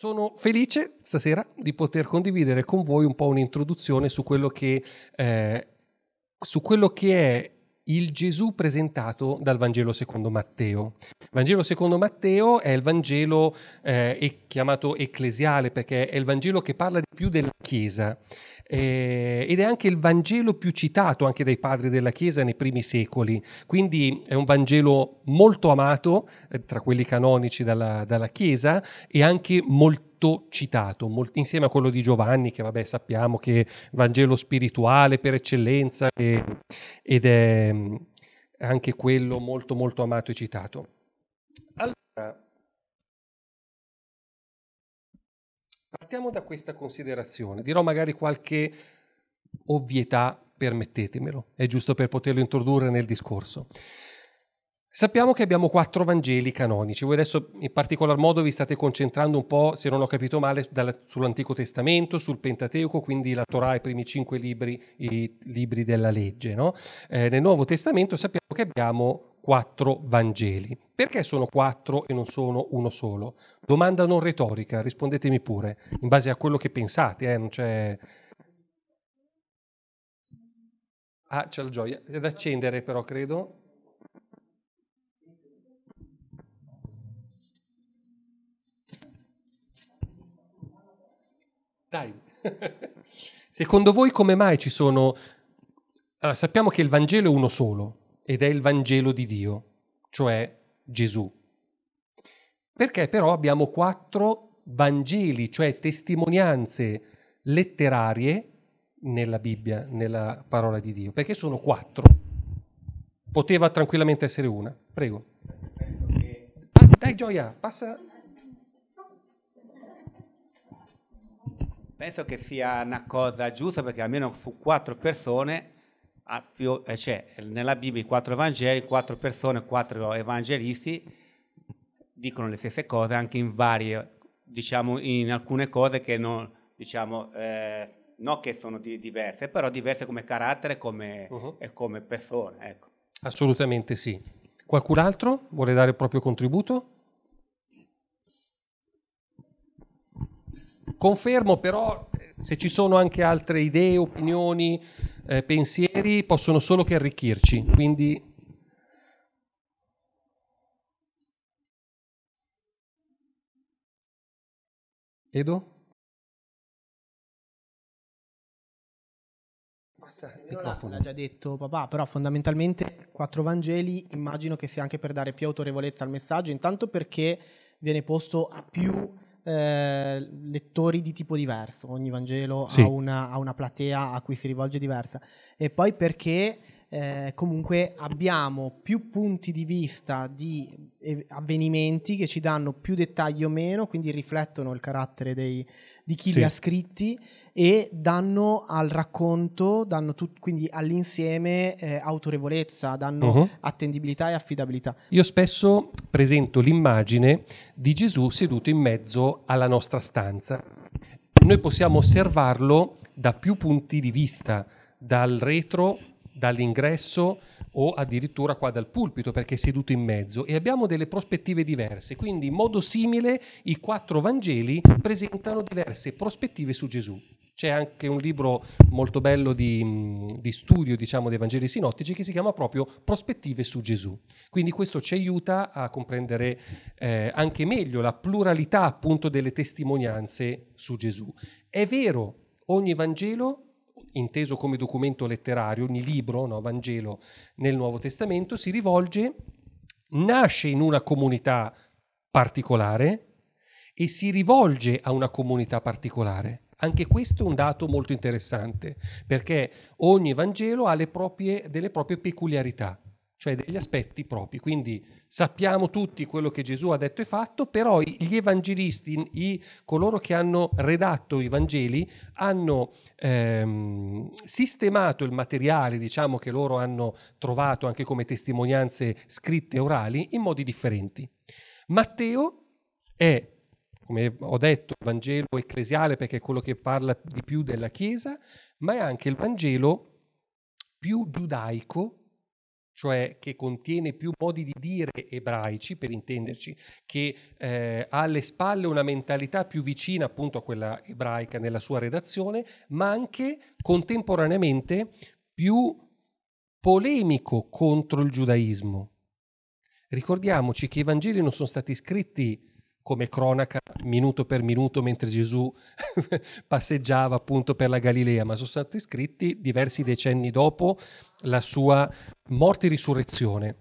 Sono felice stasera di poter condividere con voi un po' un'introduzione su quello che, eh, su quello che è il Gesù presentato dal Vangelo secondo Matteo. Il Vangelo secondo Matteo è il Vangelo eh, chiamato ecclesiale perché è il Vangelo che parla di più della Chiesa eh, ed è anche il Vangelo più citato anche dai padri della Chiesa nei primi secoli, quindi è un Vangelo molto amato eh, tra quelli canonici dalla, dalla, Chiesa e anche molto citato, molt, insieme a quello di Giovanni, che vabbè sappiamo che è Vangelo spirituale per eccellenza e, ed è anche quello molto molto amato e citato. Allora, Partiamo da questa considerazione. Dirò magari qualche ovvietà, permettetemelo, è giusto per poterlo introdurre nel discorso. Sappiamo che abbiamo quattro Vangeli canonici. Voi adesso in particolar modo vi state concentrando un po', se non ho capito male, sull'Antico Testamento, sul Pentateuco, quindi la Torah, i primi cinque libri, i libri della legge. No? Eh, nel Nuovo Testamento sappiamo che abbiamo quattro Vangeli. Perché sono quattro e non sono uno solo? Domanda non retorica, rispondetemi pure, in base a quello che pensate, eh, non c'è... Ah, c'è la gioia. È da accendere però, credo. Dai. Secondo voi come mai ci sono... Allora, sappiamo che il Vangelo è uno solo, ed è il Vangelo di Dio, cioè Gesù. Perché però abbiamo quattro Vangeli, cioè testimonianze letterarie nella Bibbia, nella parola di Dio? Perché sono quattro. Poteva tranquillamente essere una. Prego. Ah, dai Gioia, passa. Penso che sia una cosa giusta perché almeno su quattro persone cioè, nella Bibbia i quattro Vangeli, quattro persone, quattro evangelisti dicono le stesse cose anche in varie, diciamo, in alcune cose che non, diciamo, eh, non che sono di, diverse, però diverse come carattere come, uh-huh. e come persone. Ecco. Assolutamente sì. Qualcun altro vuole dare il proprio contributo? Confermo però se ci sono anche altre idee, opinioni, eh, pensieri, possono solo che arricchirci. Quindi Edo? L'ha già detto papà, però fondamentalmente quattro Vangeli immagino che sia anche per dare più autorevolezza al messaggio, intanto perché viene posto a più eh, lettori di tipo diverso, ogni Vangelo sì. ha, una, ha, una, platea a cui si rivolge diversa e poi perché eh, comunque abbiamo più punti di vista di avvenimenti che ci danno più dettagli o meno, quindi riflettono il carattere dei, di chi sì. li ha scritti e danno al racconto, danno tut, quindi all'insieme eh, autorevolezza, danno uh-huh. attendibilità e affidabilità. Io spesso presento l'immagine di Gesù seduto in mezzo alla nostra stanza. Noi possiamo osservarlo da più punti di vista, dal retro dall'ingresso o addirittura qua dal pulpito perché è seduto in mezzo e abbiamo delle prospettive diverse. Quindi in modo simile i quattro Vangeli presentano diverse prospettive su Gesù. C'è anche un libro molto bello di, di, studio diciamo, dei Vangeli sinottici che si chiama proprio Prospettive su Gesù. Quindi questo ci aiuta a comprendere eh, anche meglio la pluralità appunto delle testimonianze su Gesù. È vero, ogni Vangelo inteso come documento letterario, ogni libro, no, Vangelo nel Nuovo Testamento, si rivolge, nasce in una comunità particolare e si rivolge a una comunità particolare. Anche questo è un dato molto interessante, perché ogni Vangelo ha proprie, delle proprie peculiarità. Cioè degli aspetti propri. Quindi sappiamo tutti quello che Gesù ha detto e fatto, però gli evangelisti, i, coloro che hanno redatto i Vangeli, hanno ehm, sistemato il materiale, diciamo, che loro hanno trovato anche come testimonianze scritte e orali in modi differenti. Matteo è, come ho detto, il Vangelo ecclesiale perché è quello che parla di più della Chiesa, ma è anche il Vangelo più giudaico cioè che contiene più modi di dire ebraici, per intenderci, che eh, ha alle spalle una mentalità più vicina appunto a quella ebraica nella sua redazione, ma anche contemporaneamente più polemico contro il giudaismo. Ricordiamoci che i Vangeli non sono stati scritti come cronaca minuto per minuto mentre Gesù passeggiava appunto per la Galilea, ma sono stati scritti diversi decenni dopo la sua morte e risurrezione.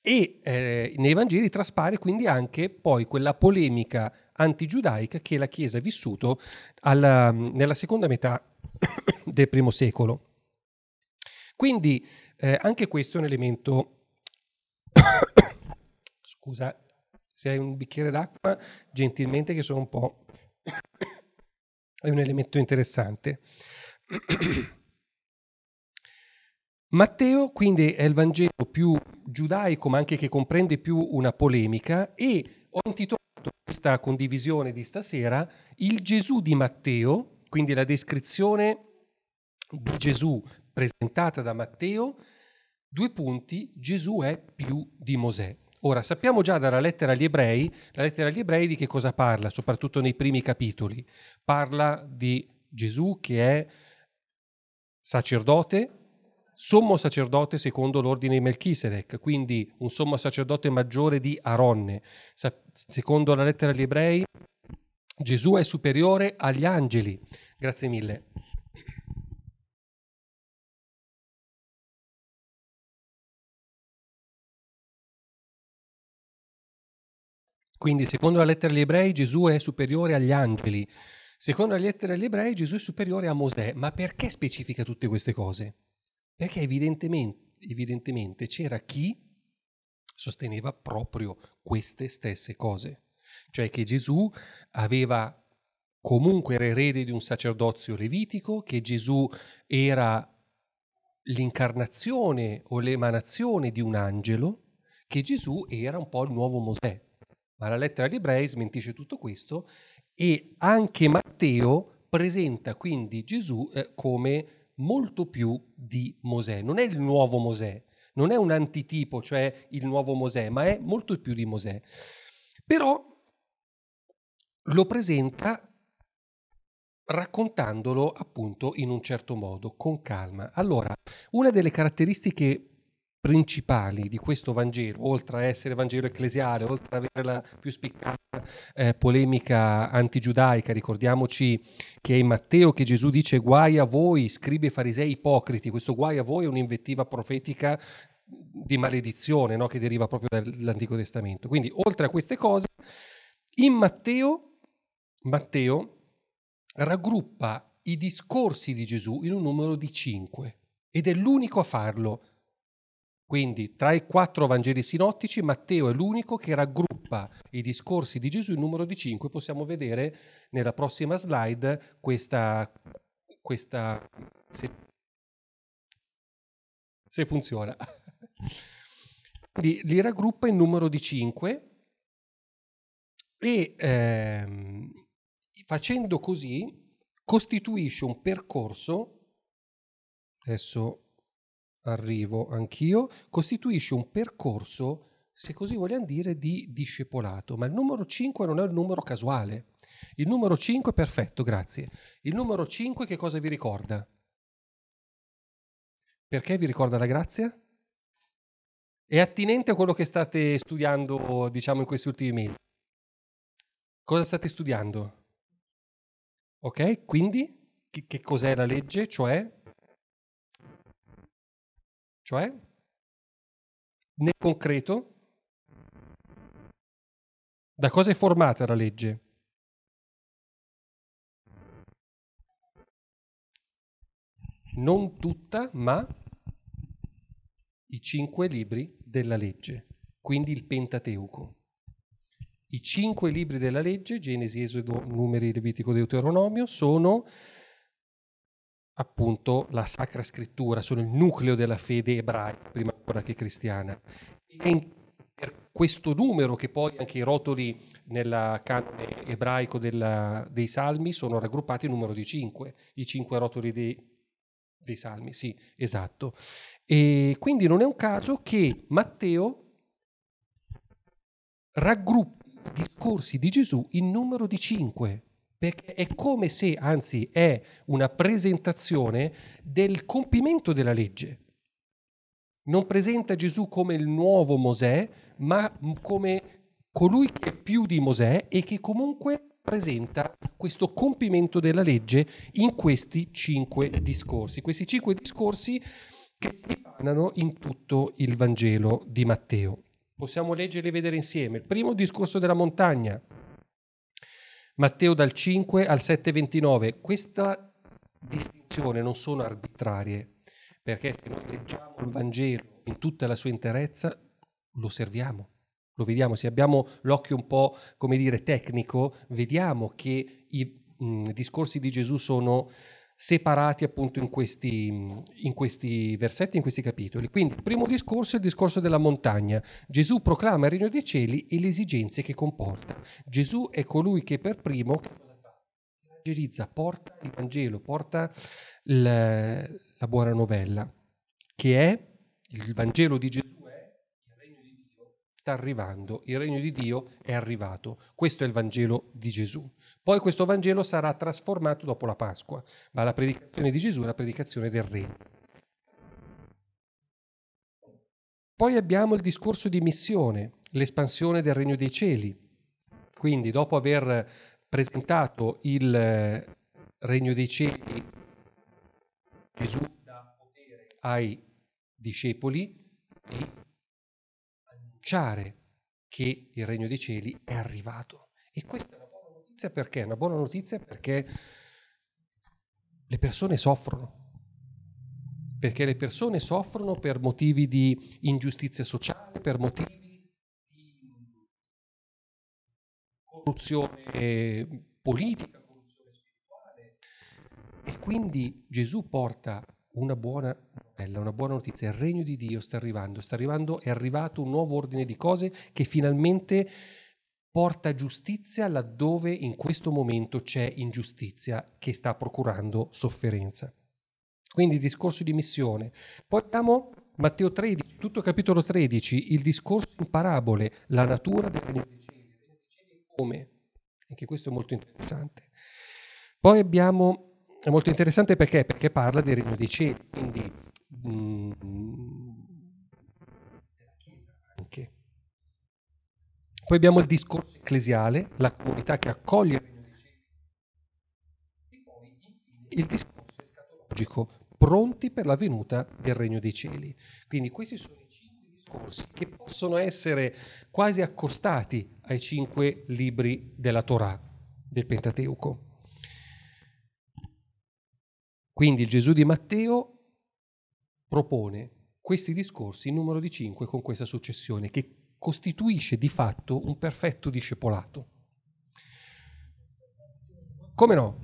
E eh, nei Vangeli traspare quindi anche poi quella polemica antigiudaica che la Chiesa ha vissuto alla, nella seconda metà del primo secolo. Quindi eh, anche questo è un elemento scusa, se hai un bicchiere d'acqua, gentilmente che sono un po'... è un elemento interessante. Matteo quindi è il Vangelo più giudaico, ma anche che comprende più una polemica e ho intitolato questa condivisione di stasera Il Gesù di Matteo, quindi la descrizione di Gesù presentata da Matteo, due punti, Gesù è più di Mosè. Ora, sappiamo già dalla lettera agli ebrei, la lettera agli ebrei di che cosa parla, soprattutto nei primi capitoli. Parla di Gesù che è sacerdote, sommo sacerdote secondo l'ordine di Melchisedec, quindi un sommo sacerdote maggiore di Aronne. secondo la lettera agli ebrei, Gesù è superiore agli angeli. Grazie mille. Quindi, secondo la lettera agli ebrei, Gesù è superiore agli angeli. Secondo la lettera agli ebrei, Gesù è superiore a Mosè. Ma perché specifica tutte queste cose? Perché evidentemente, evidentemente c'era chi sosteneva proprio queste stesse cose. Cioè che Gesù aveva comunque erede di un sacerdozio levitico, che Gesù era l'incarnazione o l'emanazione di un angelo, che Gesù era un po' il nuovo Mosè. Ma la lettera agli ebrei smentisce tutto questo e anche Matteo presenta quindi Gesù eh, come molto più di Mosè. Non è il nuovo Mosè, non è un antitipo, cioè il nuovo Mosè, ma è molto più di Mosè. Però lo presenta raccontandolo appunto in un certo modo, con calma. Allora, una delle caratteristiche principali di questo Vangelo, oltre a essere Vangelo ecclesiale, oltre ad avere la più spiccata eh, polemica antigiudaica, ricordiamoci che è in Matteo che Gesù dice guai a voi, scribi e farisei ipocriti, questo guai a voi è un'invettiva profetica di maledizione no? che deriva proprio dall'Antico Testamento. Quindi oltre a queste cose, in Matteo, Matteo raggruppa i discorsi di Gesù in un numero di cinque ed è l'unico a farlo quindi tra i quattro Vangeli sinottici Matteo è l'unico che raggruppa i discorsi di Gesù in numero di cinque. Possiamo vedere nella prossima slide questa, questa se, se funziona. Quindi li raggruppa in numero di cinque e ehm, facendo così costituisce un percorso, adesso arrivo anch'io, costituisce un percorso, se così vogliamo dire, di discepolato. Ma il numero 5 non è un numero casuale. Il numero 5, perfetto, grazie. Il numero 5 che cosa vi ricorda? Perché vi ricorda la grazia? È attinente a quello che state studiando, diciamo, in questi ultimi mesi. Cosa state studiando? Ok, quindi che cos'è la legge? Cioè cioè, nel concreto, da cosa è formata la legge? Non tutta, ma i cinque libri della legge, quindi il Pentateuco. I cinque libri della legge, Genesi, Esodo, Numeri, Levitico, Deuteronomio, sono appunto la Sacra Scrittura, sono il nucleo della fede ebraica, prima ancora che cristiana. In, per questo numero, che poi anche i rotoli nel canone ebraico della, dei Salmi sono raggruppati in numero di cinque, i cinque rotoli dei, dei Salmi, sì, esatto. E quindi non è un caso che Matteo raggruppi i discorsi di Gesù in numero di cinque perché è come se, anzi è una presentazione del compimento della legge. Non presenta Gesù come il nuovo Mosè, ma come colui che è più di Mosè e che comunque presenta questo compimento della legge in questi cinque discorsi. Questi cinque discorsi che si parlano in tutto il Vangelo di Matteo. Possiamo leggerli e vedere insieme. Il primo discorso della montagna, Matteo dal 5 al 7,29. Questa distinzione non sono arbitrarie, perché se noi leggiamo il Vangelo in tutta la sua interezza, lo osserviamo, lo vediamo. Se abbiamo l'occhio un po', come dire, tecnico, vediamo che i mh, discorsi di Gesù sono separati appunto in questi, in questi versetti, in questi capitoli. Quindi il primo discorso è il discorso della montagna. Gesù proclama il regno dei cieli e le esigenze che comporta. Gesù è colui che per primo evangelizza, porta il Vangelo, porta la, la buona novella, che è il Vangelo di Gesù sta arrivando, il regno di Dio è arrivato. Questo è il Vangelo di Gesù. Poi questo Vangelo sarà trasformato dopo la Pasqua, ma la predicazione di Gesù è la predicazione del regno. Poi abbiamo il discorso di missione, l'espansione del regno dei cieli. Quindi dopo aver presentato il eh, regno dei cieli, Gesù dà potere ai discepoli di annunciare che il regno dei cieli è arrivato. E questa è notizia perché? Una buona notizia perché le persone soffrono. Perché le persone soffrono per motivi di ingiustizia sociale, per motivi di corruzione politica, corruzione spirituale. E quindi Gesù porta una buona novella, una buona notizia. Il regno di Dio sta arrivando, sta arrivando, è arrivato un nuovo ordine di cose che finalmente porta giustizia laddove in questo momento c'è ingiustizia che sta procurando sofferenza. Quindi discorso di missione. Poi abbiamo Matteo 13, tutto capitolo 13, il discorso in parabole, la natura del cieli, come. Anche questo è molto interessante. Poi abbiamo è molto interessante perché? Perché parla del regno dei cieli, quindi mh, mm, anche. Poi abbiamo il discorso ecclesiale, la comunità che accoglie il regno dei cieli. E poi il discorso escatologico, pronti per la venuta del regno dei cieli. Quindi questi sono i cinque discorsi che possono essere quasi accostati ai cinque libri della Torah, del Pentateuco. Quindi il Gesù di Matteo propone questi discorsi in numero di cinque con questa successione che costituisce di fatto un perfetto discepolato. Come no?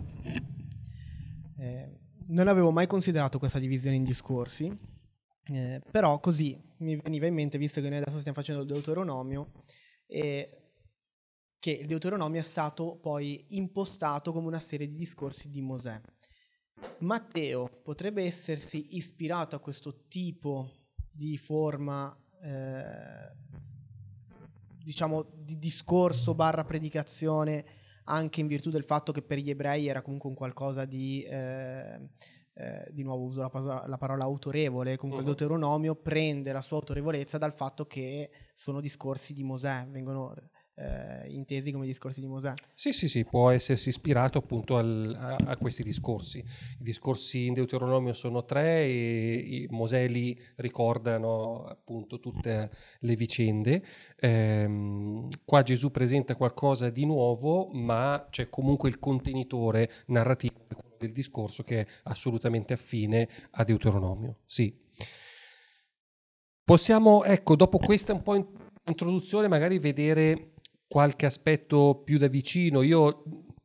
Eh, non avevo mai considerato questa divisione in discorsi, eh, però così mi veniva in mente, visto che noi adesso stiamo facendo il Deuteronomio, eh, che il Deuteronomio è stato poi impostato come una serie di discorsi di Mosè. Matteo potrebbe essersi ispirato a questo tipo di forma, eh, diciamo, di discorso barra predicazione, anche in virtù del fatto che per gli ebrei era comunque un qualcosa di... Eh, eh, di nuovo uso la parola, la parola autorevole, comunque uh-huh. il Deuteronomio prende la sua autorevolezza dal fatto che sono discorsi di Mosè, vengono eh, intesi come discorsi di Mosè. Sì, sì, sì, può essersi ispirato appunto al, a, a, questi discorsi. I discorsi in Deuteronomio sono tre e i Mosè li ricordano appunto tutte le vicende. Eh, qua Gesù presenta qualcosa di nuovo, ma c'è comunque il contenitore narrativo del discorso che è assolutamente affine a Deuteronomio. Sì. Possiamo, ecco, dopo questa un po' introduzione, magari vedere qualche aspetto più da vicino. Io,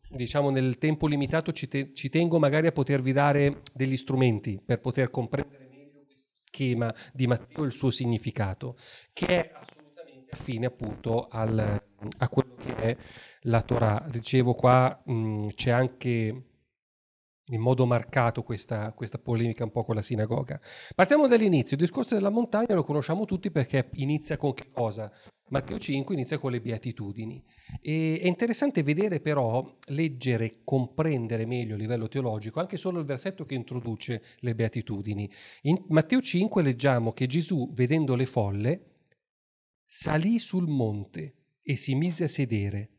diciamo, nel tempo limitato ci, te- ci tengo magari a potervi dare degli strumenti per poter comprendere meglio questo schema di Matteo e il suo significato, che è assolutamente affine appunto al, a quello che è la Torah. Dicevo qua mh, c'è anche in modo marcato questa, questa, polemica un po' con la sinagoga. Partiamo dall'inizio, il discorso della montagna lo conosciamo tutti perché inizia con che cosa? Matteo 5 inizia con le beatitudini. E è interessante vedere però, leggere, comprendere meglio a livello teologico anche solo il versetto che introduce le beatitudini. In Matteo 5 leggiamo che Gesù, vedendo le folle, salì sul monte e si mise a sedere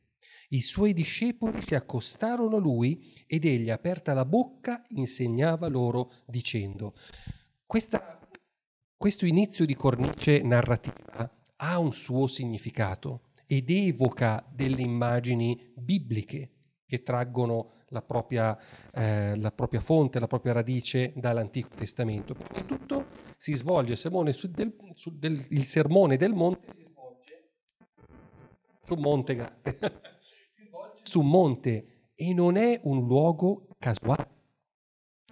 i suoi discepoli si accostarono a lui ed egli, aperta la bocca, insegnava loro dicendo. Questa, questo inizio di cornice narrativa ha un suo significato ed evoca delle immagini bibliche che traggono la propria, eh, la propria, fonte, la propria radice dall'Antico Testamento. Prima di tutto si svolge su del, su del, il sermone del monte si svolge su monte, grazie su un monte e non è un luogo casuale.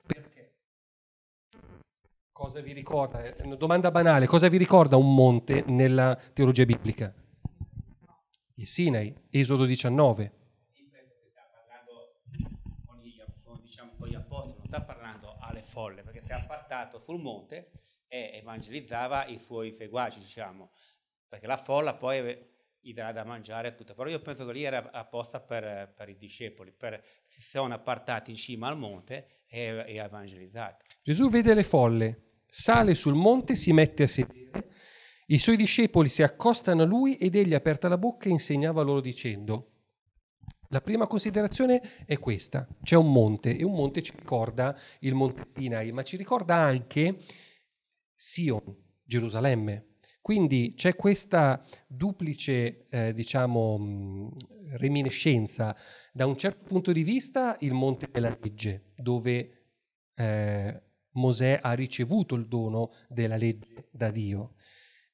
Perché? Cosa vi ricorda? È una domanda banale. Cosa vi ricorda un monte nella teologia biblica? Il Sinai, Esodo 19. Diciamo, con gli apostoli, non sta parlando alle folle, perché si è appartato sul monte e evangelizzava i suoi seguaci, diciamo, perché la folla poi gli darà da mangiare e tutto. Però io penso che lì era apposta per, per i discepoli, per, si sono appartati in cima al monte e, e evangelizzati. Gesù vede le folle, sale sul monte, si mette a sedere, i suoi discepoli si accostano a lui ed egli aperta la bocca e insegnava loro dicendo, la prima considerazione è questa, c'è un monte e un monte ci ricorda il monte Sinai, ma ci ricorda anche Sion, Gerusalemme. Quindi c'è questa duplice, eh, diciamo, mh, reminiscenza. Da un certo punto di vista il monte della legge, dove eh, Mosè ha ricevuto il dono della legge da Dio.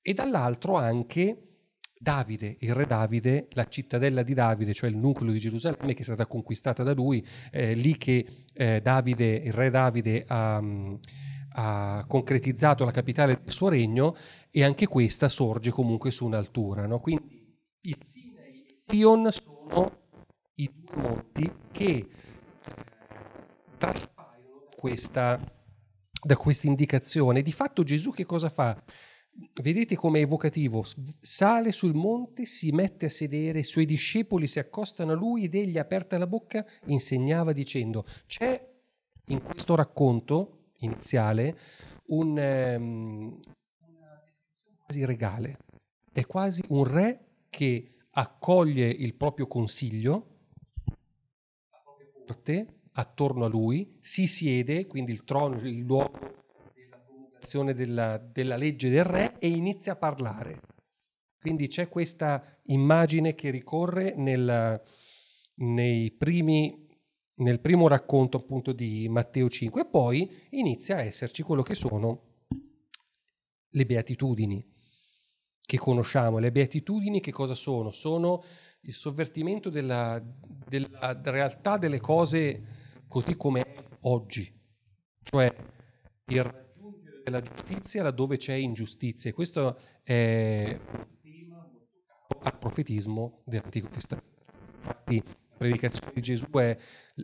E dall'altro anche Davide, il re Davide, la cittadella di Davide, cioè il nucleo di Gerusalemme che è stata conquistata da lui, eh, lì che eh, Davide, il re Davide ha... Ha concretizzato la capitale del suo regno e anche questa sorge comunque su un'altura. No? Quindi il Sinai e Sion sono i due monti che eh, traspaiono da questa indicazione. Di fatto Gesù che cosa fa? Vedete come è evocativo, sale sul monte, si mette a sedere, i suoi discepoli si accostano a lui ed egli, aperta la bocca, insegnava dicendo, c'è in questo racconto iniziale un, um, una descrizione quasi regale. È quasi un re che accoglie il proprio consiglio, la propria corte, attorno a lui, si siede, quindi il trono, il luogo della promulgazione della, della legge del re, e inizia a parlare. Quindi c'è questa immagine che ricorre nel, nei primi nel primo racconto appunto di Matteo 5 e poi inizia a esserci quello che sono le beatitudini che conosciamo. Le beatitudini che cosa sono? Sono il sovvertimento della, della realtà delle cose così come oggi, cioè il raggiungere della giustizia laddove c'è ingiustizia. E questo è un tema molto caro al profetismo dell'Antico Testamento. Infatti predicazione di Gesù è,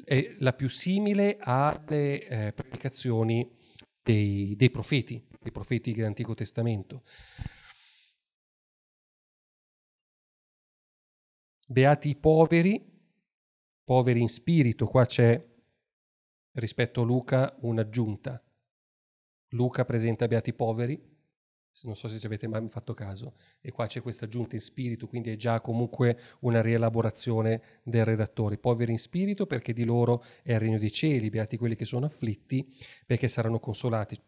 è la più simile alle eh, predicazioni dei, dei profeti, dei profeti dell'Antico Testamento. Beati i poveri, poveri in spirito, qua c'è rispetto a Luca un'aggiunta. Luca presenta beati poveri, non so se ci avete mai fatto caso, e qua c'è questa aggiunta in spirito, quindi è già comunque una rielaborazione del redattore. Poveri in spirito perché di loro è il regno dei cieli, beati quelli che sono afflitti perché saranno consolati.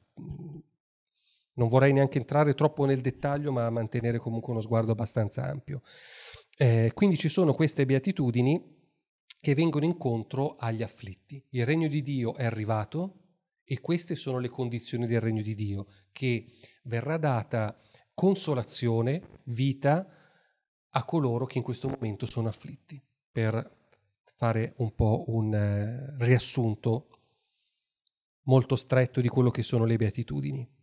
Non vorrei neanche entrare troppo nel dettaglio, ma mantenere comunque uno sguardo abbastanza ampio. Eh, quindi ci sono queste beatitudini che vengono incontro agli afflitti. Il regno di Dio è arrivato, e queste sono le condizioni del regno di Dio, che verrà data consolazione, vita a coloro che in questo momento sono afflitti, per fare un po' un eh, riassunto molto stretto di quello che sono le beatitudini.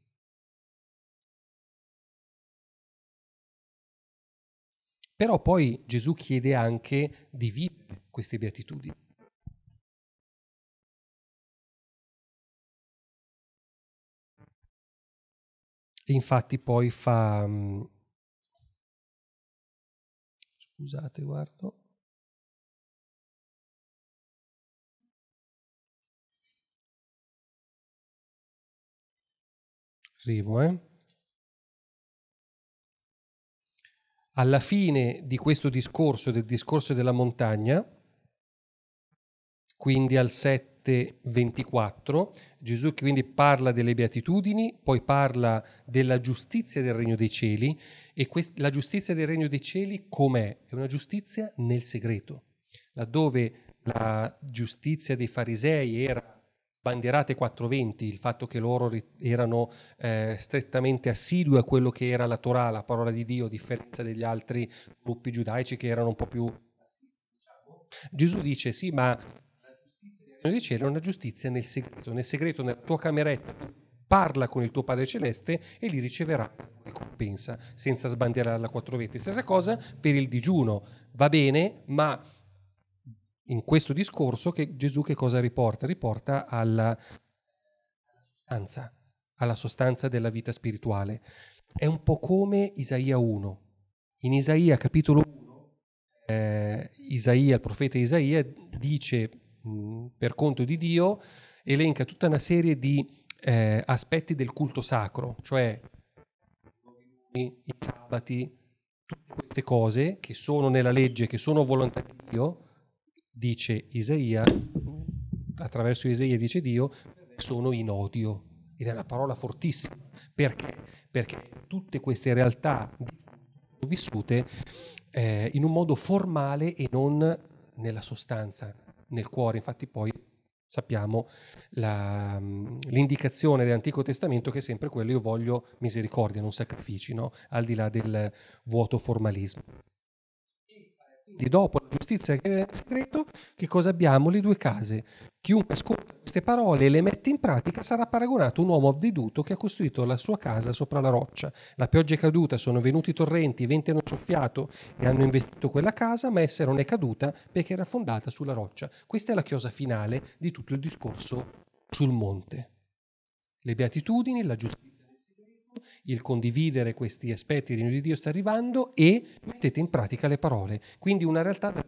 Però poi Gesù chiede anche di vivere queste beatitudini. E infatti poi fa... Mm, scusate, guardo. Arrivo, eh. Alla fine di questo discorso, del discorso della montagna, quindi al 7:24, Gesù quindi parla delle beatitudini, poi parla della giustizia del regno dei cieli e quest- la giustizia del regno dei cieli com'è? È una giustizia nel segreto, laddove la giustizia dei farisei era bandierate 420, il fatto che loro erano eh, strettamente assidui a quello che era la Torah, la parola di Dio, a differenza degli altri gruppi giudaici che erano un po' più... Gesù dice sì, ma di cielo è una giustizia nel segreto, nel segreto nella tua cameretta parla con il tuo Padre Celeste e li riceverà ricompensa, senza sbandierare la 420. Stessa cosa per il digiuno, va bene, ma in questo discorso che Gesù che cosa riporta? Riporta alla sostanza, alla sostanza della vita spirituale. È un po' come Isaia 1. In Isaia capitolo 1, eh, Isaia, il profeta Isaia, dice mh, per conto di Dio, elenca tutta una serie di eh, aspetti del culto sacro, cioè i sabati, tutte queste cose che sono nella legge, che sono volontà di Dio, dice Isaia, attraverso Isaia dice Dio, sono in odio. Ed è una parola fortissima. Perché? Perché tutte queste realtà vissute eh, in un modo formale e non nella sostanza, nel cuore. Infatti poi sappiamo la, l'indicazione dell'Antico Testamento che è sempre quello io voglio misericordia, non sacrifici, no? al di là del vuoto formalismo. Quindi dopo la giustizia che viene nel segreto, che cosa abbiamo? Le due case. Chiunque ascolta queste parole e le mette in pratica sarà paragonato a un uomo avveduto che ha costruito la sua casa sopra la roccia. La pioggia è caduta, sono venuti torrenti, i venti hanno soffiato e hanno investito quella casa, ma essa non è caduta perché era fondata sulla roccia. Questa è la chiosa finale di tutto il discorso sul monte. Le beatitudini, la giustizia il condividere questi aspetti, il regno di Dio sta arrivando e mettete in pratica le parole. Quindi una realtà da.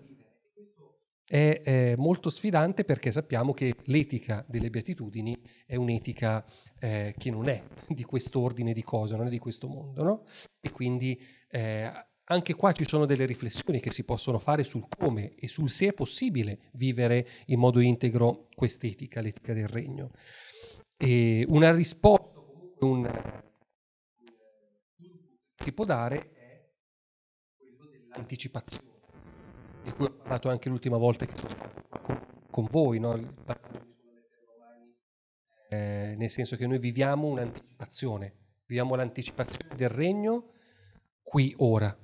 È, è molto sfidante perché sappiamo che l'etica delle beatitudini è un'etica eh, che non è di questo ordine di cose, non è di questo mondo, no? E quindi eh, anche qua ci sono delle riflessioni che si possono fare sul come e sul se è possibile vivere in modo integro quest'etica, l'etica del regno. E una risposta, un, si può dare è quello dell'anticipazione, di cui ho parlato anche l'ultima volta che sono stato con, con voi, no? eh, nel senso che noi viviamo un'anticipazione, viviamo l'anticipazione del regno qui ora,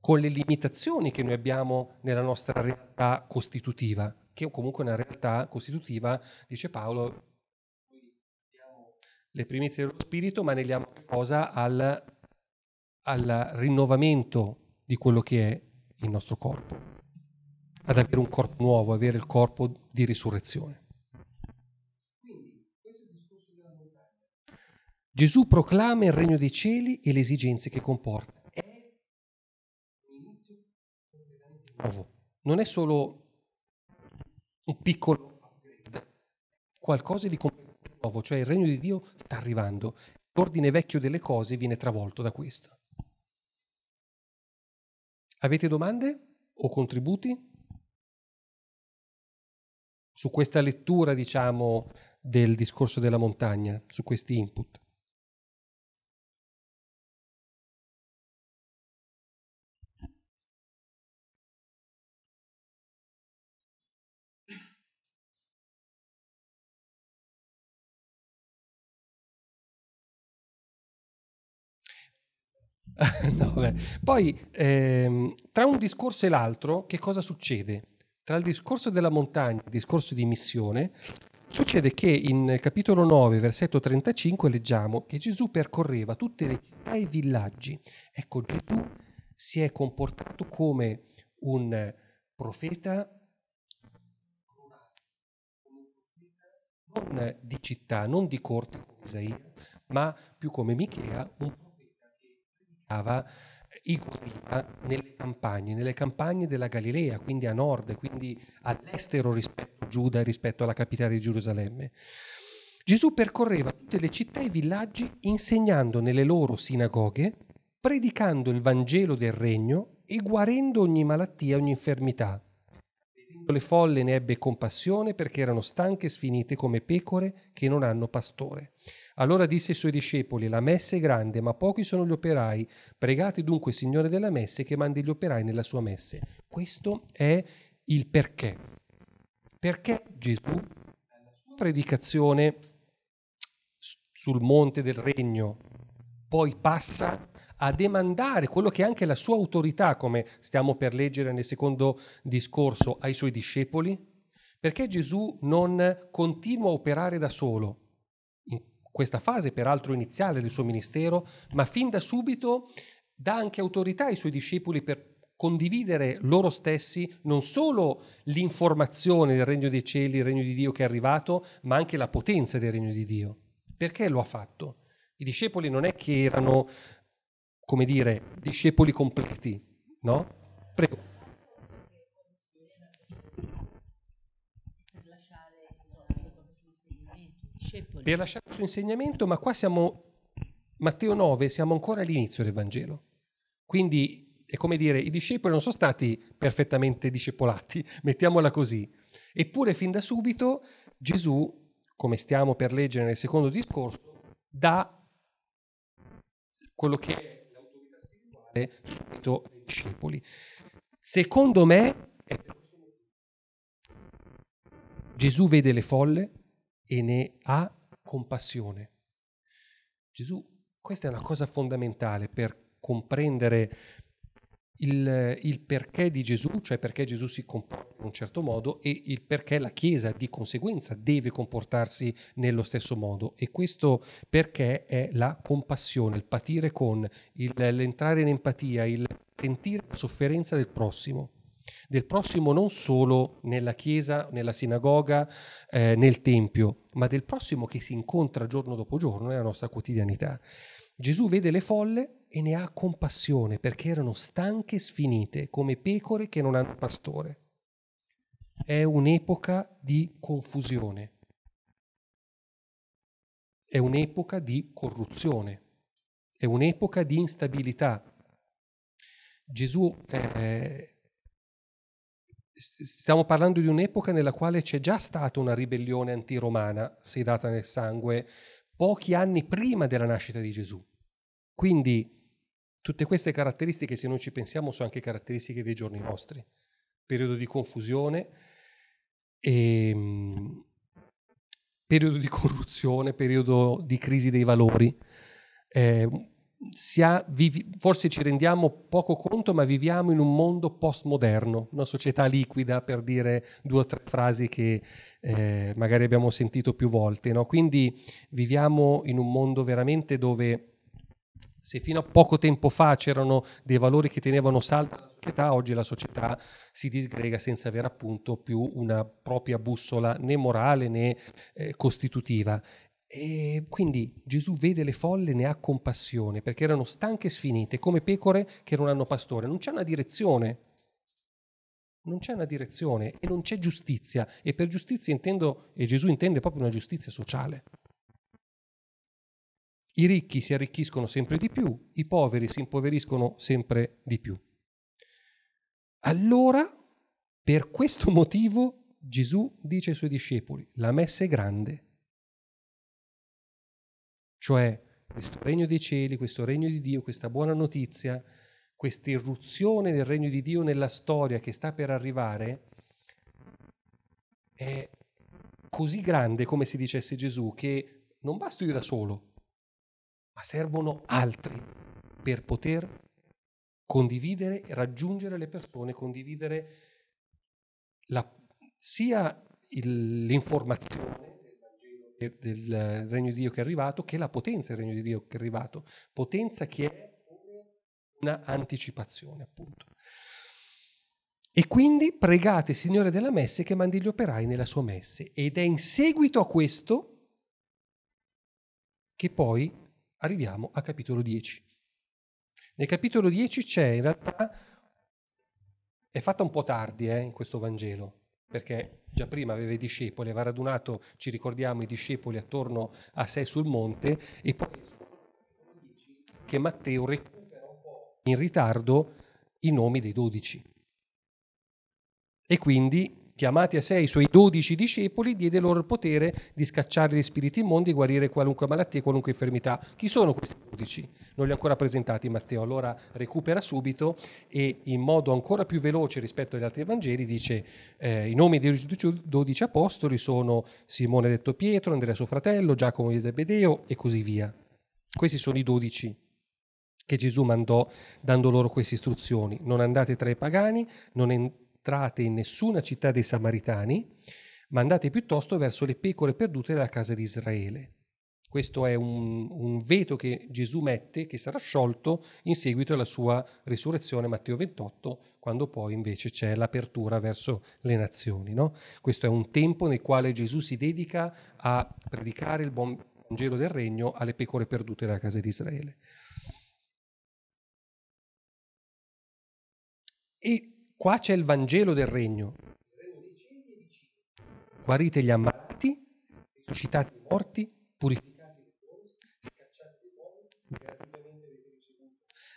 con le limitazioni che noi abbiamo nella nostra realtà costitutiva, che è comunque una realtà costitutiva, dice Paolo, le primizie dello spirito, ma ne diamo cosa al al rinnovamento di quello che è il nostro corpo, ad avere un corpo nuovo, avere il corpo di risurrezione. Gesù proclama il regno dei cieli e le esigenze che comporta. È un inizio nuovo. Non è solo un piccolo qualcosa di completamente nuovo, cioè il regno di Dio sta arrivando. L'ordine vecchio delle cose viene travolto da questo. Avete domande o contributi su questa lettura, diciamo, del discorso della montagna, su questi input? no, Poi, ehm, tra un discorso e l'altro, che cosa succede? Tra il discorso della montagna e il discorso di missione, succede che in capitolo 9, versetto 35, leggiamo che Gesù percorreva tutte le città e i villaggi. Ecco, Gesù si è comportato come un profeta non di città, non di corte ma più come Michea, un che predicava i Godia nelle campagne, nelle campagne della Galilea, quindi a nord, quindi all'estero rispetto a Giuda e rispetto alla capitale di Gerusalemme. Gesù percorreva tutte le città e i villaggi insegnando nelle loro sinagoghe, predicando il Vangelo del Regno e guarendo ogni malattia, ogni infermità. Le folle ne ebbe compassione perché erano stanche e sfinite come pecore che non hanno pastore. Allora disse ai suoi discepoli, la messe è grande, ma pochi sono gli operai. Pregate dunque il Signore della messe che mandi gli operai nella sua messe. Questo è il perché. Perché Gesù, nella sua predicazione sul monte del regno, poi passa a demandare quello che è anche la sua autorità, come stiamo per leggere nel secondo discorso, ai suoi discepoli? Perché Gesù non continua a operare da solo? Questa fase peraltro iniziale del suo ministero, ma fin da subito dà anche autorità ai suoi discepoli per condividere loro stessi non solo l'informazione del regno dei cieli, il regno di Dio che è arrivato, ma anche la potenza del regno di Dio. Perché lo ha fatto? I discepoli non è che erano, come dire, discepoli completi, no? Prego. Per lasciare il suo insegnamento, ma qua siamo, Matteo 9, siamo ancora all'inizio del Vangelo. Quindi è come dire, i discepoli non sono stati perfettamente discepolati, mettiamola così. Eppure fin da subito Gesù, come stiamo per leggere nel secondo discorso, dà quello che è l'autorità spirituale subito ai discepoli. Secondo me, Gesù vede le folle, e ne ha compassione. Gesù, questa è una cosa fondamentale per comprendere il, il, perché di Gesù, cioè perché Gesù si comporta in un certo modo e il perché la Chiesa di conseguenza deve comportarsi nello stesso modo. E questo perché è la compassione, il patire con, il, l'entrare in empatia, il sentire la sofferenza del prossimo del prossimo non solo nella chiesa, nella sinagoga, eh, nel tempio, ma del prossimo che si incontra giorno dopo giorno nella nostra quotidianità. Gesù vede le folle e ne ha compassione perché erano stanche e sfinite come pecore che non hanno pastore. È un'epoca di confusione, è un'epoca di corruzione, è un'epoca di instabilità. Gesù eh, stiamo parlando di un'epoca nella quale c'è già stata una ribellione antiromana sedata nel sangue pochi anni prima della nascita di Gesù. Quindi tutte queste caratteristiche, se noi ci pensiamo, sono anche caratteristiche dei giorni nostri. Periodo di confusione, ehm, periodo di corruzione, periodo di crisi dei valori. Eh, ha, vivi, forse ci rendiamo poco conto, ma viviamo in un mondo postmoderno, una società liquida, per dire due o tre frasi che eh, magari abbiamo sentito più volte. No? Quindi viviamo in un mondo veramente dove se fino a poco tempo fa c'erano dei valori che tenevano salda la società, oggi la società si disgrega senza avere appunto più una propria bussola né morale né eh, costitutiva. E quindi Gesù vede le folle, ne ha compassione, perché erano stanche e sfinite, come pecore che non hanno pastore. Non c'è una direzione. Non c'è una direzione e non c'è giustizia. E per giustizia intendo, e Gesù intende proprio una giustizia sociale. I ricchi si arricchiscono sempre di più, i poveri si impoveriscono sempre di più. Allora, per questo motivo, Gesù dice ai suoi discepoli, la messa è grande, cioè questo regno dei cieli, questo regno di Dio, questa buona notizia, questa irruzione del regno di Dio nella storia che sta per arrivare, è così grande, come si dicesse Gesù, che non basta io da solo, ma servono altri. per poter condividere, raggiungere le persone, condividere la, sia il, l'informazione del, del regno di Dio che è arrivato che la potenza del regno di Dio che è arrivato, potenza che è una anticipazione appunto. E quindi pregate Signore della Messe che mandi gli operai nella sua messe ed è in seguito a questo che poi arriviamo a capitolo 10. Nel capitolo 10 c'è in realtà, è fatta un po' tardi eh, in questo Vangelo, perché già prima aveva i discepoli, aveva radunato, ci ricordiamo, i discepoli attorno a sé sul monte e poi che Matteo recupera un po' in ritardo i nomi dei dodici. E quindi chiamati a sé i suoi dodici discepoli, diede loro il potere di scacciare gli spiriti immondi e guarire qualunque malattia e qualunque infermità. Chi sono questi dodici? Non li ha ancora presentati Matteo, allora recupera subito e in modo ancora più veloce rispetto agli altri Vangeli dice eh, i nomi dei dodici apostoli sono Simone detto Pietro, Andrea suo fratello, Giacomo di Zebedeo e così via. Questi sono i dodici che Gesù mandò dando loro queste istruzioni. Non andate tra i pagani, non entrate entrate in nessuna città dei Samaritani, ma andate piuttosto verso le pecore perdute della casa di Israele. Questo è un, un, veto che Gesù mette, che sarà sciolto in seguito alla sua risurrezione, Matteo 28, quando poi invece c'è l'apertura verso le nazioni. No? Questo è un tempo nel quale Gesù si dedica a predicare il buon Vangelo del Regno alle pecore perdute della casa di Israele. E Qua c'è il Vangelo del Regno. Guarite gli ammalati, risuscitate i morti, purificate i scacciate i buoni,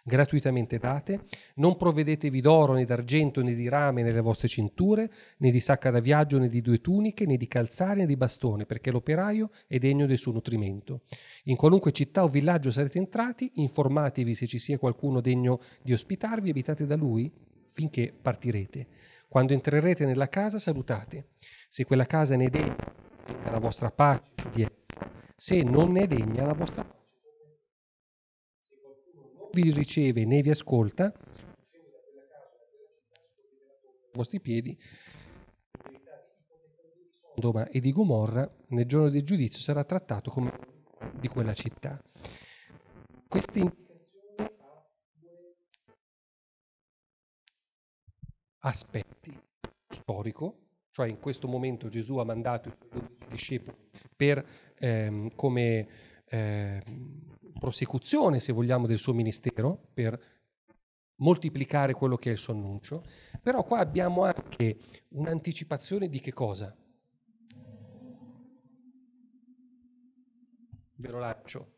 gratuitamente date, non provvedetevi d'oro né d'argento né di rame nelle vostre cinture, né di sacca da viaggio né di due tuniche, né di calzare né di bastone, perché l'operaio è degno del suo nutrimento. In qualunque città o villaggio sarete entrati, informatevi se ci sia qualcuno degno di ospitarvi abitate da lui finché partirete. Quando entrerete nella casa salutate. Se quella casa ne è degna, venga la vostra pace su di essa. Se non ne è degna, la vostra pace. Se qualcuno non vi riceve né vi ascolta, ai vostri piedi, Sodoma e di Gomorra, nel giorno del giudizio sarà trattato come di quella città. Questi aspetti. Storico, cioè in questo momento Gesù ha mandato i suoi discepoli per, ehm, come eh, prosecuzione, se vogliamo, del suo ministero, per moltiplicare quello che è il suo annuncio, però qua abbiamo anche un'anticipazione di che cosa? Ve lo lancio.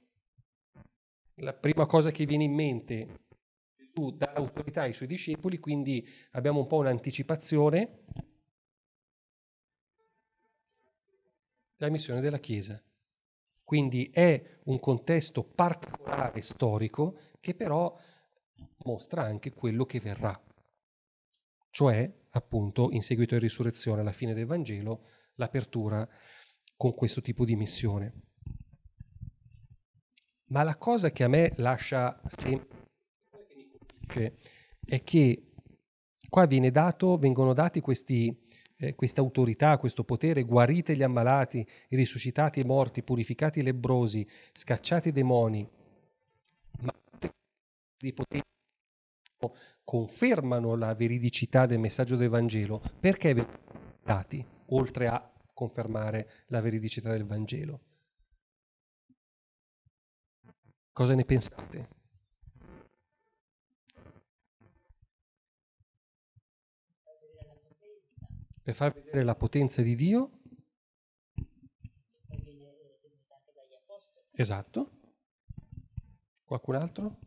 La prima cosa che viene in mente Gesù dà autorità ai suoi discepoli, quindi abbiamo un po' un'anticipazione della missione della Chiesa. Quindi è un contesto particolare storico che però mostra anche quello che verrà, cioè appunto in seguito alla risurrezione, alla fine del Vangelo, l'apertura con questo tipo di missione. Ma la cosa che a me lascia sempre dice è che qua dato, vengono dati questi, eh, questa autorità, questo potere, guarite gli ammalati, risuscitati i morti, purificati i lebrosi, scacciati i demoni, ma di potere confermano la veridicità del messaggio del Vangelo, perché vengono dati, oltre a confermare la veridicità del Vangelo? Cosa ne pensate? Per far vedere la potenza di Dio. Esatto. Qualcun altro?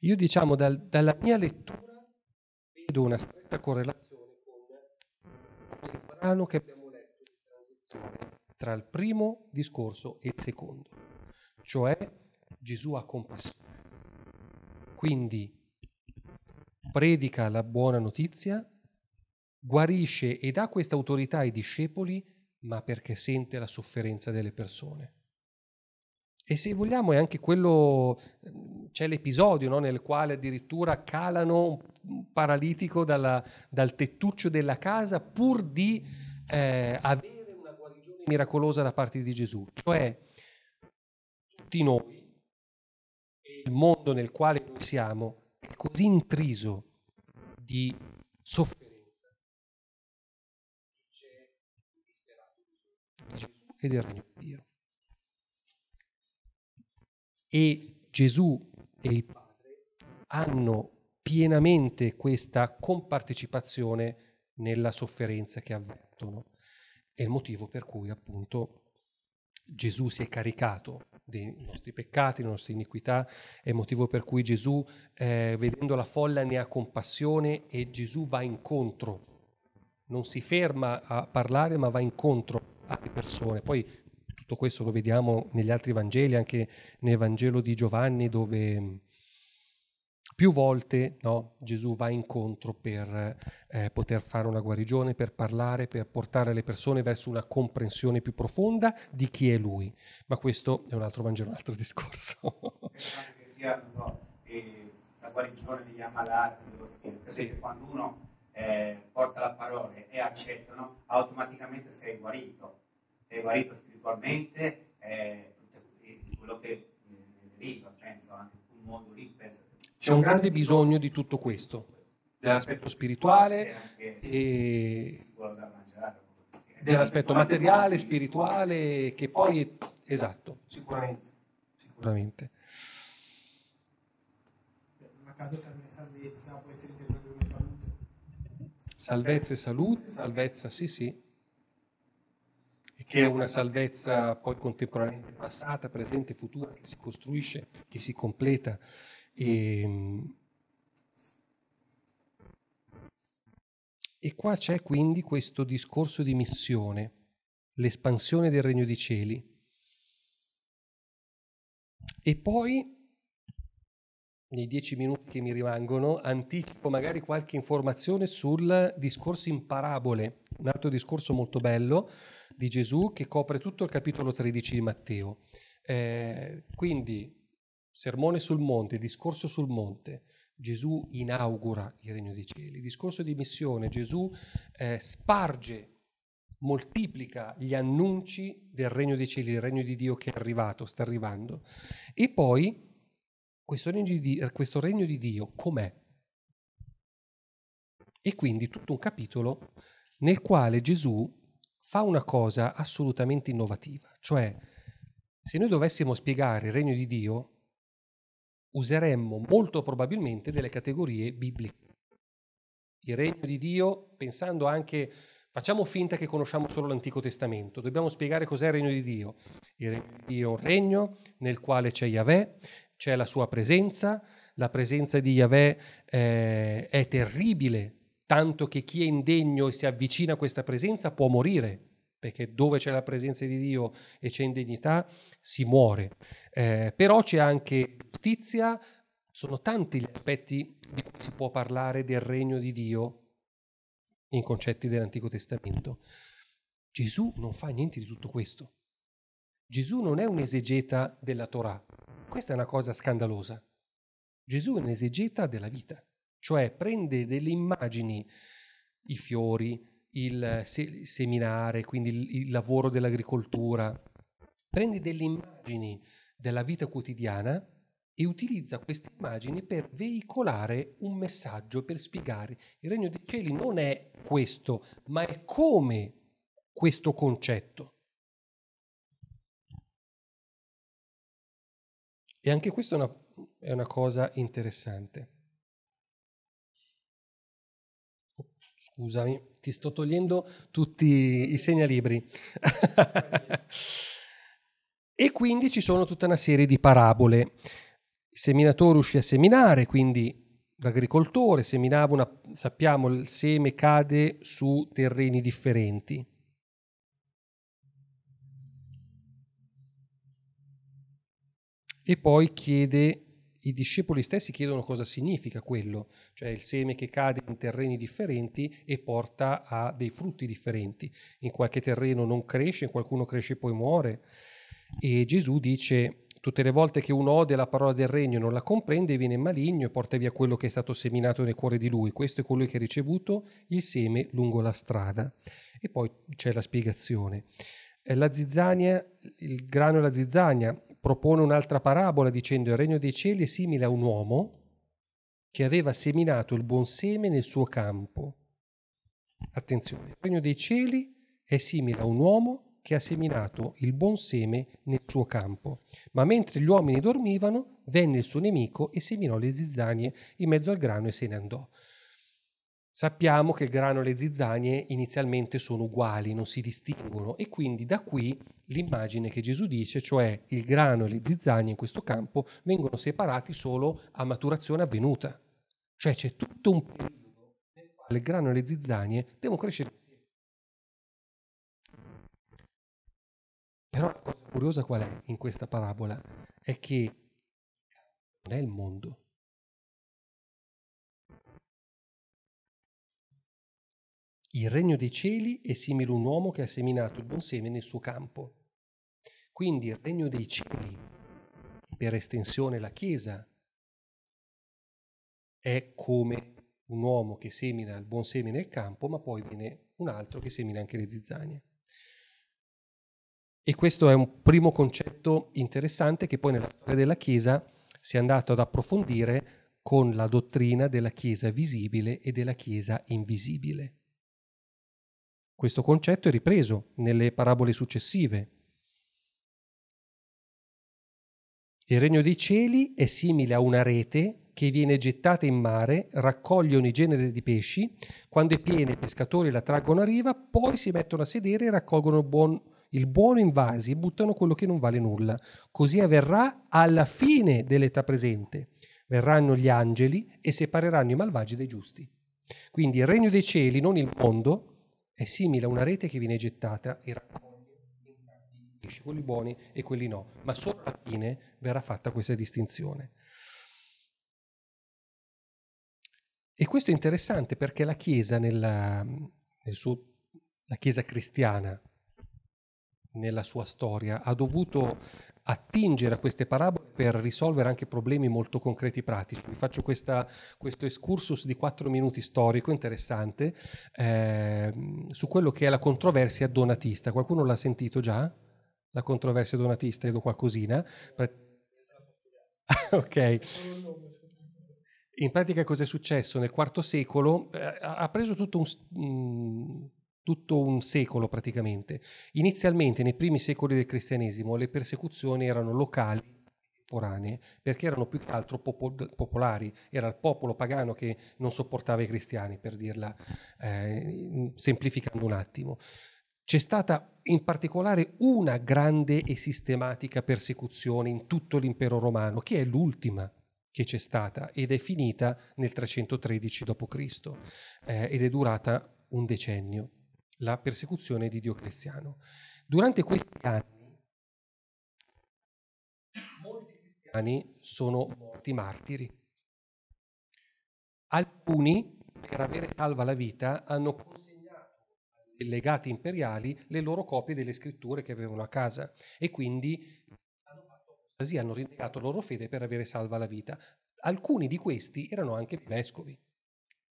Io diciamo dal, dalla mia lettura vedo una stretta correlazione con il brano che abbiamo letto di transizione tra il primo discorso e il secondo, cioè Gesù ha compassione. Quindi predica la buona notizia, guarisce e dà questa autorità ai discepoli ma perché sente la sofferenza delle persone. E se vogliamo è anche quello, c'è l'episodio no, nel quale addirittura calano un paralitico dalla, dal tettuccio della casa pur di eh, avere una guarigione miracolosa da parte di Gesù. Cioè tutti noi il mondo nel quale noi siamo è così intriso di sofferenza che c'è un disperato bisogno di Gesù e del regno di Dio e Gesù e il Padre hanno pienamente questa compartecipazione nella sofferenza che avvertono. È il motivo per cui appunto Gesù si è caricato dei nostri peccati, delle nostre iniquità, è il motivo per cui Gesù, eh, vedendo la folla, ne ha compassione e Gesù va incontro, non si ferma a parlare ma va incontro alle persone. Poi tutto questo lo vediamo negli altri Vangeli, anche nel Vangelo di Giovanni, dove più volte no, Gesù va incontro per eh, poter fare una guarigione, per parlare, per portare le persone verso una comprensione più profonda di chi è Lui. Ma questo è un altro Vangelo, un altro discorso. che sia so, eh, la guarigione degli ammalati sì. quando uno eh, porta la parola e accetta, no, automaticamente sei guarito sei guarito spiritualmente, eh, tutto quello che ne deriva, penso, anche un mondo lì, penso. C'è un grande bisogno di tutto questo, dell'aspetto spirituale e dell'aspetto materiale, spirituale, che poi è esatto, sicuramente. sicuramente. A caso il termine salvezza può essere inteso come salute. Salvezza e salute, salvezza sì sì, che è una salvezza poi contemporaneamente passata, presente, futura, che si costruisce, che si completa. E, e qua c'è quindi questo discorso di missione, l'espansione del regno di cieli. E poi, nei dieci minuti che mi rimangono, anticipo magari qualche informazione sul discorso in parabole, un altro discorso molto bello, di Gesù che copre tutto il capitolo 13 di Matteo. Eh, quindi, sermone sul monte, discorso sul monte, Gesù inaugura il regno dei cieli. Discorso di missione, Gesù eh, sparge, moltiplica gli annunci del regno dei cieli, il regno di Dio che è arrivato, sta arrivando. E poi questo regno di Dio, questo regno di Dio com'è? E quindi tutto un capitolo nel quale Gesù fa una cosa assolutamente innovativa, cioè se noi dovessimo spiegare il regno di Dio, useremmo molto probabilmente delle categorie bibliche. Il regno di Dio, pensando anche, facciamo finta che conosciamo solo l'Antico Testamento, dobbiamo spiegare cos'è il regno di Dio. Il regno di Dio è un regno nel quale c'è Yahweh, c'è la sua presenza, la presenza di Yahweh eh, è terribile tanto che chi è indegno e si avvicina a questa presenza può morire, perché dove c'è la presenza di Dio e c'è indegnità si muore. Eh, però c'è anche giustizia, sono tanti gli aspetti di cui si può parlare del regno di Dio in concetti dell'Antico Testamento. Gesù non fa niente di tutto questo. Gesù non è un esegeta della Torah. Questa è una cosa scandalosa. Gesù è un esegeta della vita cioè prende delle immagini, i fiori, il seminare, quindi il, il lavoro dell'agricoltura, prende delle immagini della vita quotidiana e utilizza queste immagini per veicolare un messaggio, per spiegare il regno dei cieli non è questo, ma è come questo concetto. E anche questa è una, è una cosa interessante. Scusami, ti sto togliendo tutti i segnalibri. e quindi ci sono tutta una serie di parabole. Il seminatore uscì a seminare, quindi l'agricoltore seminava una, sappiamo, il seme cade su terreni differenti. E poi chiede i discepoli stessi chiedono cosa significa quello, cioè il seme che cade in terreni differenti e porta a dei frutti differenti. In qualche terreno non cresce, in qualcuno cresce e poi muore. E Gesù dice tutte le volte che uno ode la parola del regno e non la comprende, viene maligno e porta via quello che è stato seminato nel cuore di lui. Questo è colui che ha ricevuto il seme lungo la strada. E poi c'è la spiegazione. Eh, la zizzania, il grano e la zizzania propone un'altra parabola dicendo il regno dei cieli è simile a un uomo che aveva seminato il buon seme nel suo campo. Attenzione, il regno dei cieli è simile a un uomo che ha seminato il buon seme nel suo campo. Ma mentre gli uomini dormivano, venne il suo nemico e seminò le zizzanie in mezzo al grano e se ne andò. Sappiamo che il grano e le zizzanie inizialmente sono uguali, non si distinguono e quindi da qui l'immagine che Gesù dice, cioè il grano e le zizzanie in questo campo vengono separati solo a maturazione avvenuta. Cioè c'è tutto un periodo nel quale il grano e le zizzanie devono crescere insieme. Però la cosa curiosa qual è in questa parabola? È che non è il mondo. Il regno dei cieli è simile a un uomo che ha seminato il buon seme nel suo campo. Quindi il regno dei cieli, per estensione la Chiesa, è come un uomo che semina il buon seme nel campo, ma poi viene un altro che semina anche le zizzanie. E questo è un primo concetto interessante che poi nella storia della Chiesa si è andato ad approfondire con la dottrina della Chiesa visibile e della Chiesa invisibile. Questo concetto è ripreso nelle parabole successive. Il regno dei cieli è simile a una rete che viene gettata in mare, raccoglie ogni genere di pesci, quando è piena i pescatori la traggono a riva, poi si mettono a sedere e raccolgono il, buon, il buono in vasi e buttano quello che non vale nulla. Così avverrà alla fine dell'età presente. Verranno gli angeli e separeranno i malvagi dai giusti. Quindi il regno dei cieli, non il mondo, è simile a una rete che viene gettata e raccoglie pesci, quelli buoni e quelli no, ma solo alla fine verrà fatta questa distinzione. E questo è interessante perché la Chiesa, nella, nel suo, la Chiesa cristiana, nella sua storia, ha dovuto attingere a queste parabole per risolvere anche problemi molto concreti pratici. Vi faccio questa, questo excursus di quattro minuti storico interessante eh, su quello che è la controversia donatista. Qualcuno l'ha sentito già? La controversia donatista, vedo qualcosina. ok. In pratica cosa è successo? Nel IV secolo eh, ha preso tutto un... Tutto un secolo praticamente. Inizialmente, nei primi secoli del cristianesimo, le persecuzioni erano locali temporanee, perché erano più che altro popol- popolari, era il popolo pagano che non sopportava i cristiani, per dirla eh, semplificando un attimo. C'è stata in particolare una grande e sistematica persecuzione in tutto l'impero romano, che è l'ultima che c'è stata ed è finita nel 313 d.C. Eh, ed è durata un decennio la persecuzione di Diocleziano. Durante questi anni molti cristiani sono morti martiri. Alcuni, per avere salva la vita, hanno consegnato ai legati imperiali le loro copie delle scritture che avevano a casa e quindi hanno rinnegato la loro fede per avere salva la vita. Alcuni di questi erano anche vescovi.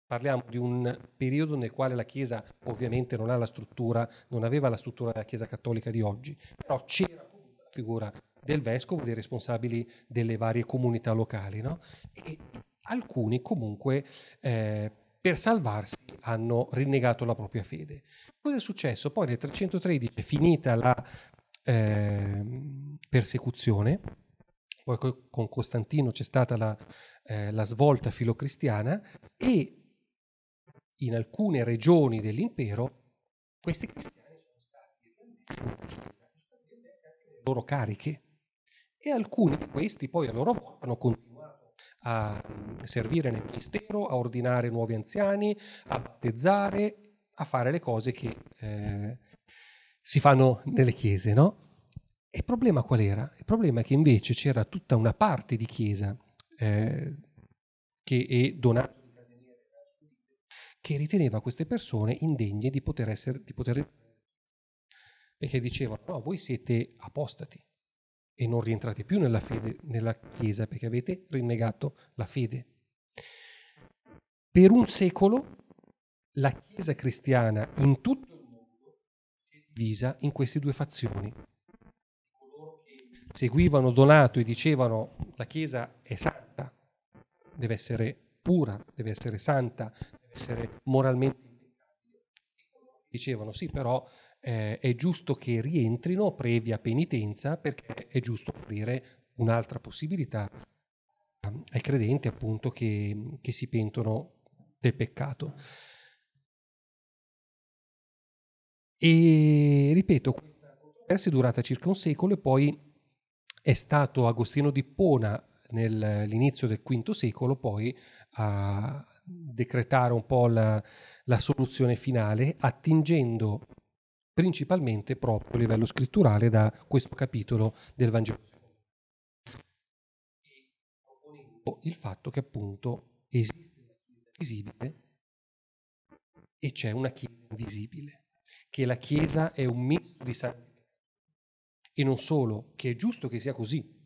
Parliamo di un periodo nel quale la Chiesa ovviamente non ha la struttura, non aveva la struttura della Chiesa cattolica di oggi, però c'era la figura del vescovo, dei responsabili delle varie comunità locali, no? E alcuni comunque eh, per salvarsi hanno rinnegato la propria fede. Cosa è successo? Poi nel 313, finita la eh, persecuzione, poi con Costantino c'è stata la, eh, la svolta filocristiana e in alcune regioni dell'impero questi cristiani sono stati le loro cariche e alcuni di questi poi a loro volta hanno continuato a servire nel ministero, a ordinare nuovi anziani, a battezzare, a fare le cose che eh, si fanno nelle chiese, no? Il problema qual era? Il problema è che invece c'era tutta una parte di chiesa eh, che è donato che riteneva queste persone indegne di poter essere di poter perché dicevano no voi siete apostati e non rientrate più nella fede nella chiesa perché avete rinnegato la fede. Per un secolo la chiesa cristiana in tutto il mondo si è divisa in queste due fazioni. Seguivano Donato e dicevano la chiesa è santa deve essere pura deve essere santa essere moralmente dicevano sì però eh, è giusto che rientrino previa penitenza perché è giusto offrire un'altra possibilità ai credenti appunto che, che si pentono del peccato. E ripeto, questa controversia è durata circa un secolo e poi è stato Agostino di Pona nell'inizio del V secolo poi a decretare un po' la, la soluzione finale, attingendo principalmente proprio a livello scritturale da questo capitolo del Vangelo. Il fatto che appunto esiste una Chiesa visibile e c'è una Chiesa invisibile, che la Chiesa è un misto di santità. E non solo, che è giusto che sia così,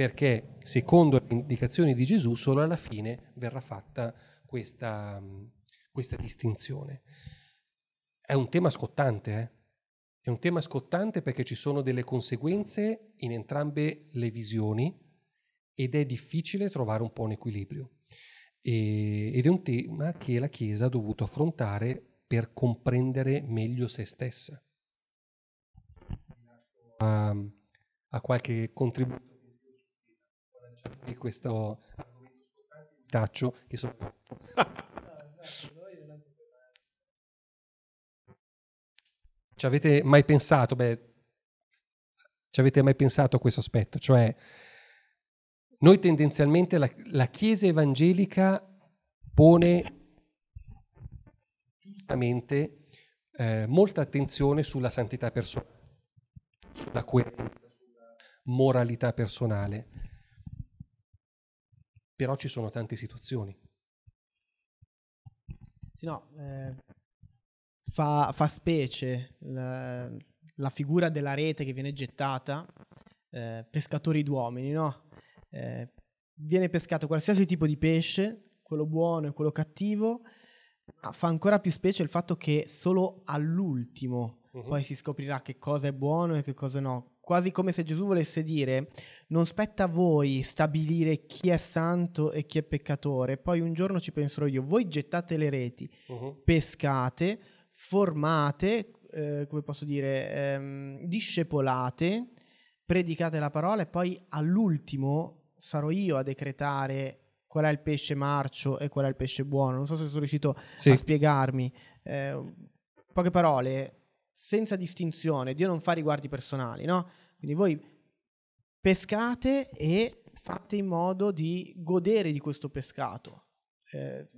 perché secondo le indicazioni di Gesù solo alla fine verrà fatta questa, questa distinzione. È un tema scottante, eh? È un tema scottante perché ci sono delle conseguenze in entrambe le visioni ed è difficile trovare un po' un equilibrio. E, ed è un tema che la Chiesa ha dovuto affrontare per comprendere meglio se stessa. A, a qualche contributo di questo taccio che sono... Ci avete mai pensato, beh, ci avete mai pensato a questo aspetto? Cioè, noi tendenzialmente la, la Chiesa evangelica pone giustamente eh, molta attenzione sulla santità personale, sulla coerenza, sulla moralità personale però ci sono tante situazioni. Sì, no, eh, fa, fa, specie la, la, figura della rete che viene gettata, eh, pescatori d'uomini, no? Eh, viene pescato qualsiasi tipo di pesce, quello buono e quello cattivo, ma fa ancora più specie il fatto che solo all'ultimo uh-huh. poi si scoprirà che cosa è buono e che cosa no quasi come se Gesù volesse dire non spetta a voi stabilire chi è santo e chi è peccatore, poi un giorno ci penserò io, voi gettate le reti, uh-huh. pescate, formate, eh, come posso dire, ehm, discepolate, predicate la parola e poi all'ultimo sarò io a decretare qual è il pesce marcio e qual è il pesce buono. Non so se sono riuscito sì. a spiegarmi. Eh, poche parole, senza distinzione, Dio non fa riguardi personali, no? Quindi voi pescate e fate in modo di godere di questo pescato. Eh,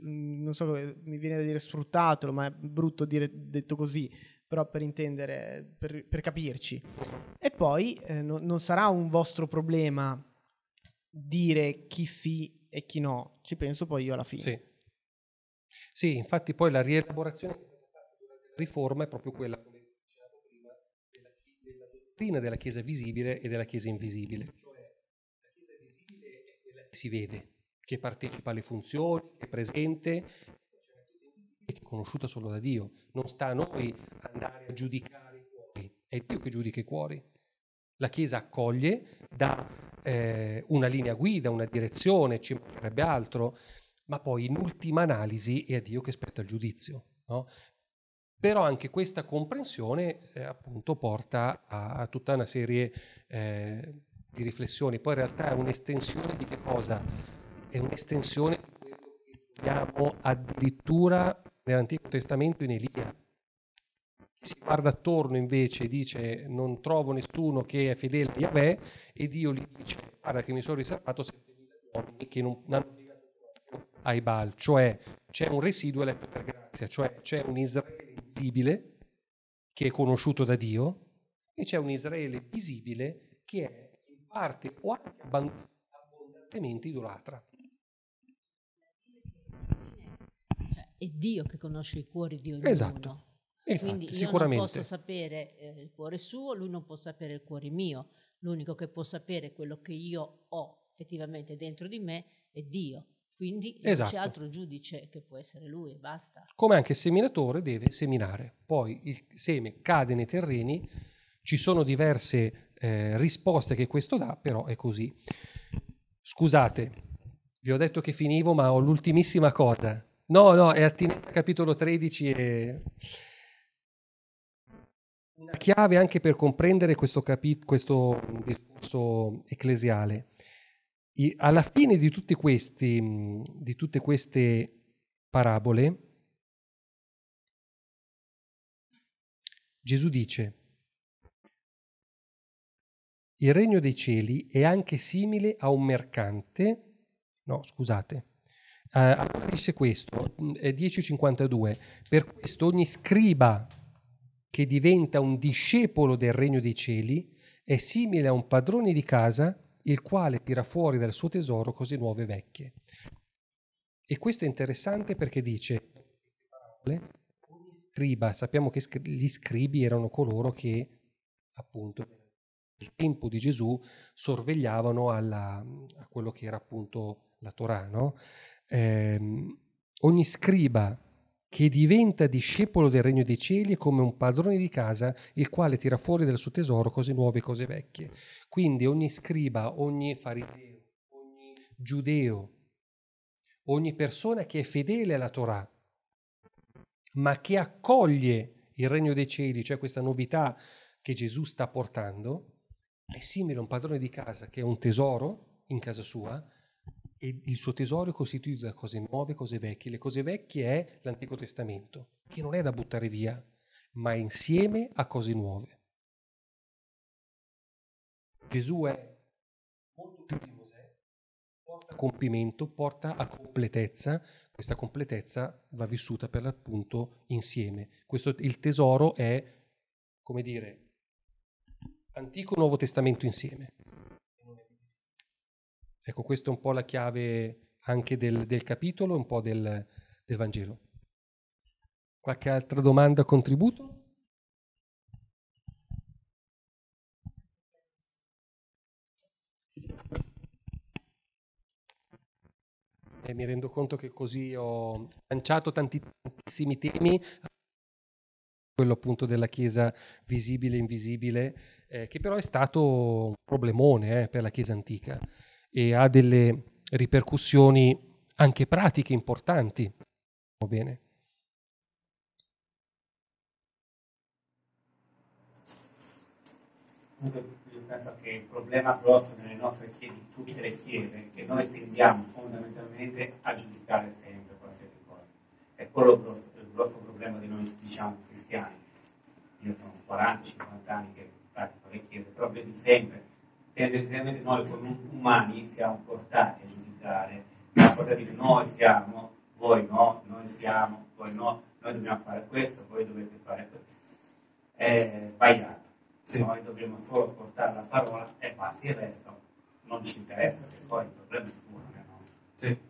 non so come mi viene da dire sfruttatelo, ma è brutto dire detto così, però per intendere, per, per capirci. E poi eh, no, non sarà un vostro problema dire chi sì e chi no, ci penso poi io alla fine. Sì, sì infatti poi la rielaborazione riforma è proprio quella, come dicevamo prima, della, della dottrina della Chiesa visibile e della Chiesa invisibile. Cioè, la Chiesa visibile è quella che si vede, che partecipa alle funzioni, che è presente, che è conosciuta solo da Dio. Non sta a noi andare a giudicare i cuori, è Dio che giudica i cuori. La Chiesa accoglie, dà eh, una linea guida, una direzione, ci mancherebbe altro, ma poi in ultima analisi è a Dio che spetta il giudizio. No? Però anche questa comprensione eh, appunto porta a, a, tutta una serie eh, di riflessioni. Poi in realtà è un'estensione di che cosa? È un'estensione di quello che troviamo addirittura nell'Antico Testamento in Elia. Si guarda attorno invece e dice non trovo nessuno che è fedele a Yahweh e Dio gli dice guarda che mi sono riservato 7.000 uomini che non hanno ai Baal, cioè c'è un residuo eletto per grazia, cioè c'è un Israele visibile che è conosciuto da Dio e c'è un Israele visibile che è in parte o anche abbondantemente idolatra. Cioè, è Dio che conosce i cuori di ognuno. Esatto. Quindi infatti, io sicuramente. non posso sapere eh, il cuore suo, lui non può sapere il cuore mio. L'unico che può sapere quello che io ho effettivamente dentro di me è Dio. Quindi non Esatto. c'è altro giudice che può essere lui e basta. come anche il seminatore deve seminare. Poi il seme cade nei terreni, ci sono diverse eh, risposte che questo dà, però è così. Scusate, vi ho detto che finivo, ma ho l'ultimissima cosa. No, no, è attinente al capitolo 13 e... Una chiave anche per comprendere questo, capi- questo discorso ecclesiale. Alla fine di, questi, di tutte queste parabole, Gesù dice, il regno dei cieli è anche simile a un mercante, no scusate, eh, allora dice questo, mh, è 10.52, per questo ogni scriba che diventa un discepolo del regno dei cieli è simile a un padrone di casa il quale tira fuori dal suo tesoro cose nuove e vecchie. E questo è interessante perché dice, scriba, sappiamo che gli scribi erano coloro che appunto nel tempo di Gesù sorvegliavano alla- a quello che era appunto la Torah, no? Ehm, ogni scriba che diventa discepolo del regno dei cieli come un padrone di casa il quale tira fuori dal suo tesoro cose nuove e cose vecchie. Quindi ogni scriba, ogni fariseo, ogni giudeo, ogni persona che è fedele alla Torah, ma che accoglie il regno dei cieli, cioè questa novità che Gesù sta portando, è simile a un padrone di casa che ha un tesoro in casa sua e il suo tesoro è costituito da cose nuove, cose vecchie. Le cose vecchie è l'Antico Testamento, che non è da buttare via, ma è insieme a cose nuove. Gesù è molto più di Mosè, porta a compimento, porta a completezza, questa completezza va vissuta per l'appunto insieme. Questo, il tesoro è, come dire, Antico e Nuovo Testamento insieme. Ecco, questa è un po' la chiave anche del, del capitolo, un po' del, del Vangelo. Qualche altra domanda, contributo? E mi rendo conto che così ho lanciato tanti- tantissimi temi, quello appunto della Chiesa visibile e invisibile, eh, che però è stato un problemone eh, per la Chiesa antica e ha delle ripercussioni anche pratiche importanti. Va bene. Io penso che il problema grosso nelle nostre chiese, tutte le chiese, è che noi tendiamo fondamentalmente a giudicare sempre qualsiasi cosa. È quello grosso, il grosso problema di noi, diciamo, cristiani. Io sono 40-50 anni che pratico le chiese, però vedi sempre, tendenzialmente noi come umani siamo portati a giudicare, siamo portati a dire noi siamo, voi no, noi siamo, voi no, noi dobbiamo fare questo, voi dovete fare questo. È sbagliato. Noi dobbiamo solo portare la parola e basta, il resto non ci interessa, perché poi il problema è suo, non è nostro.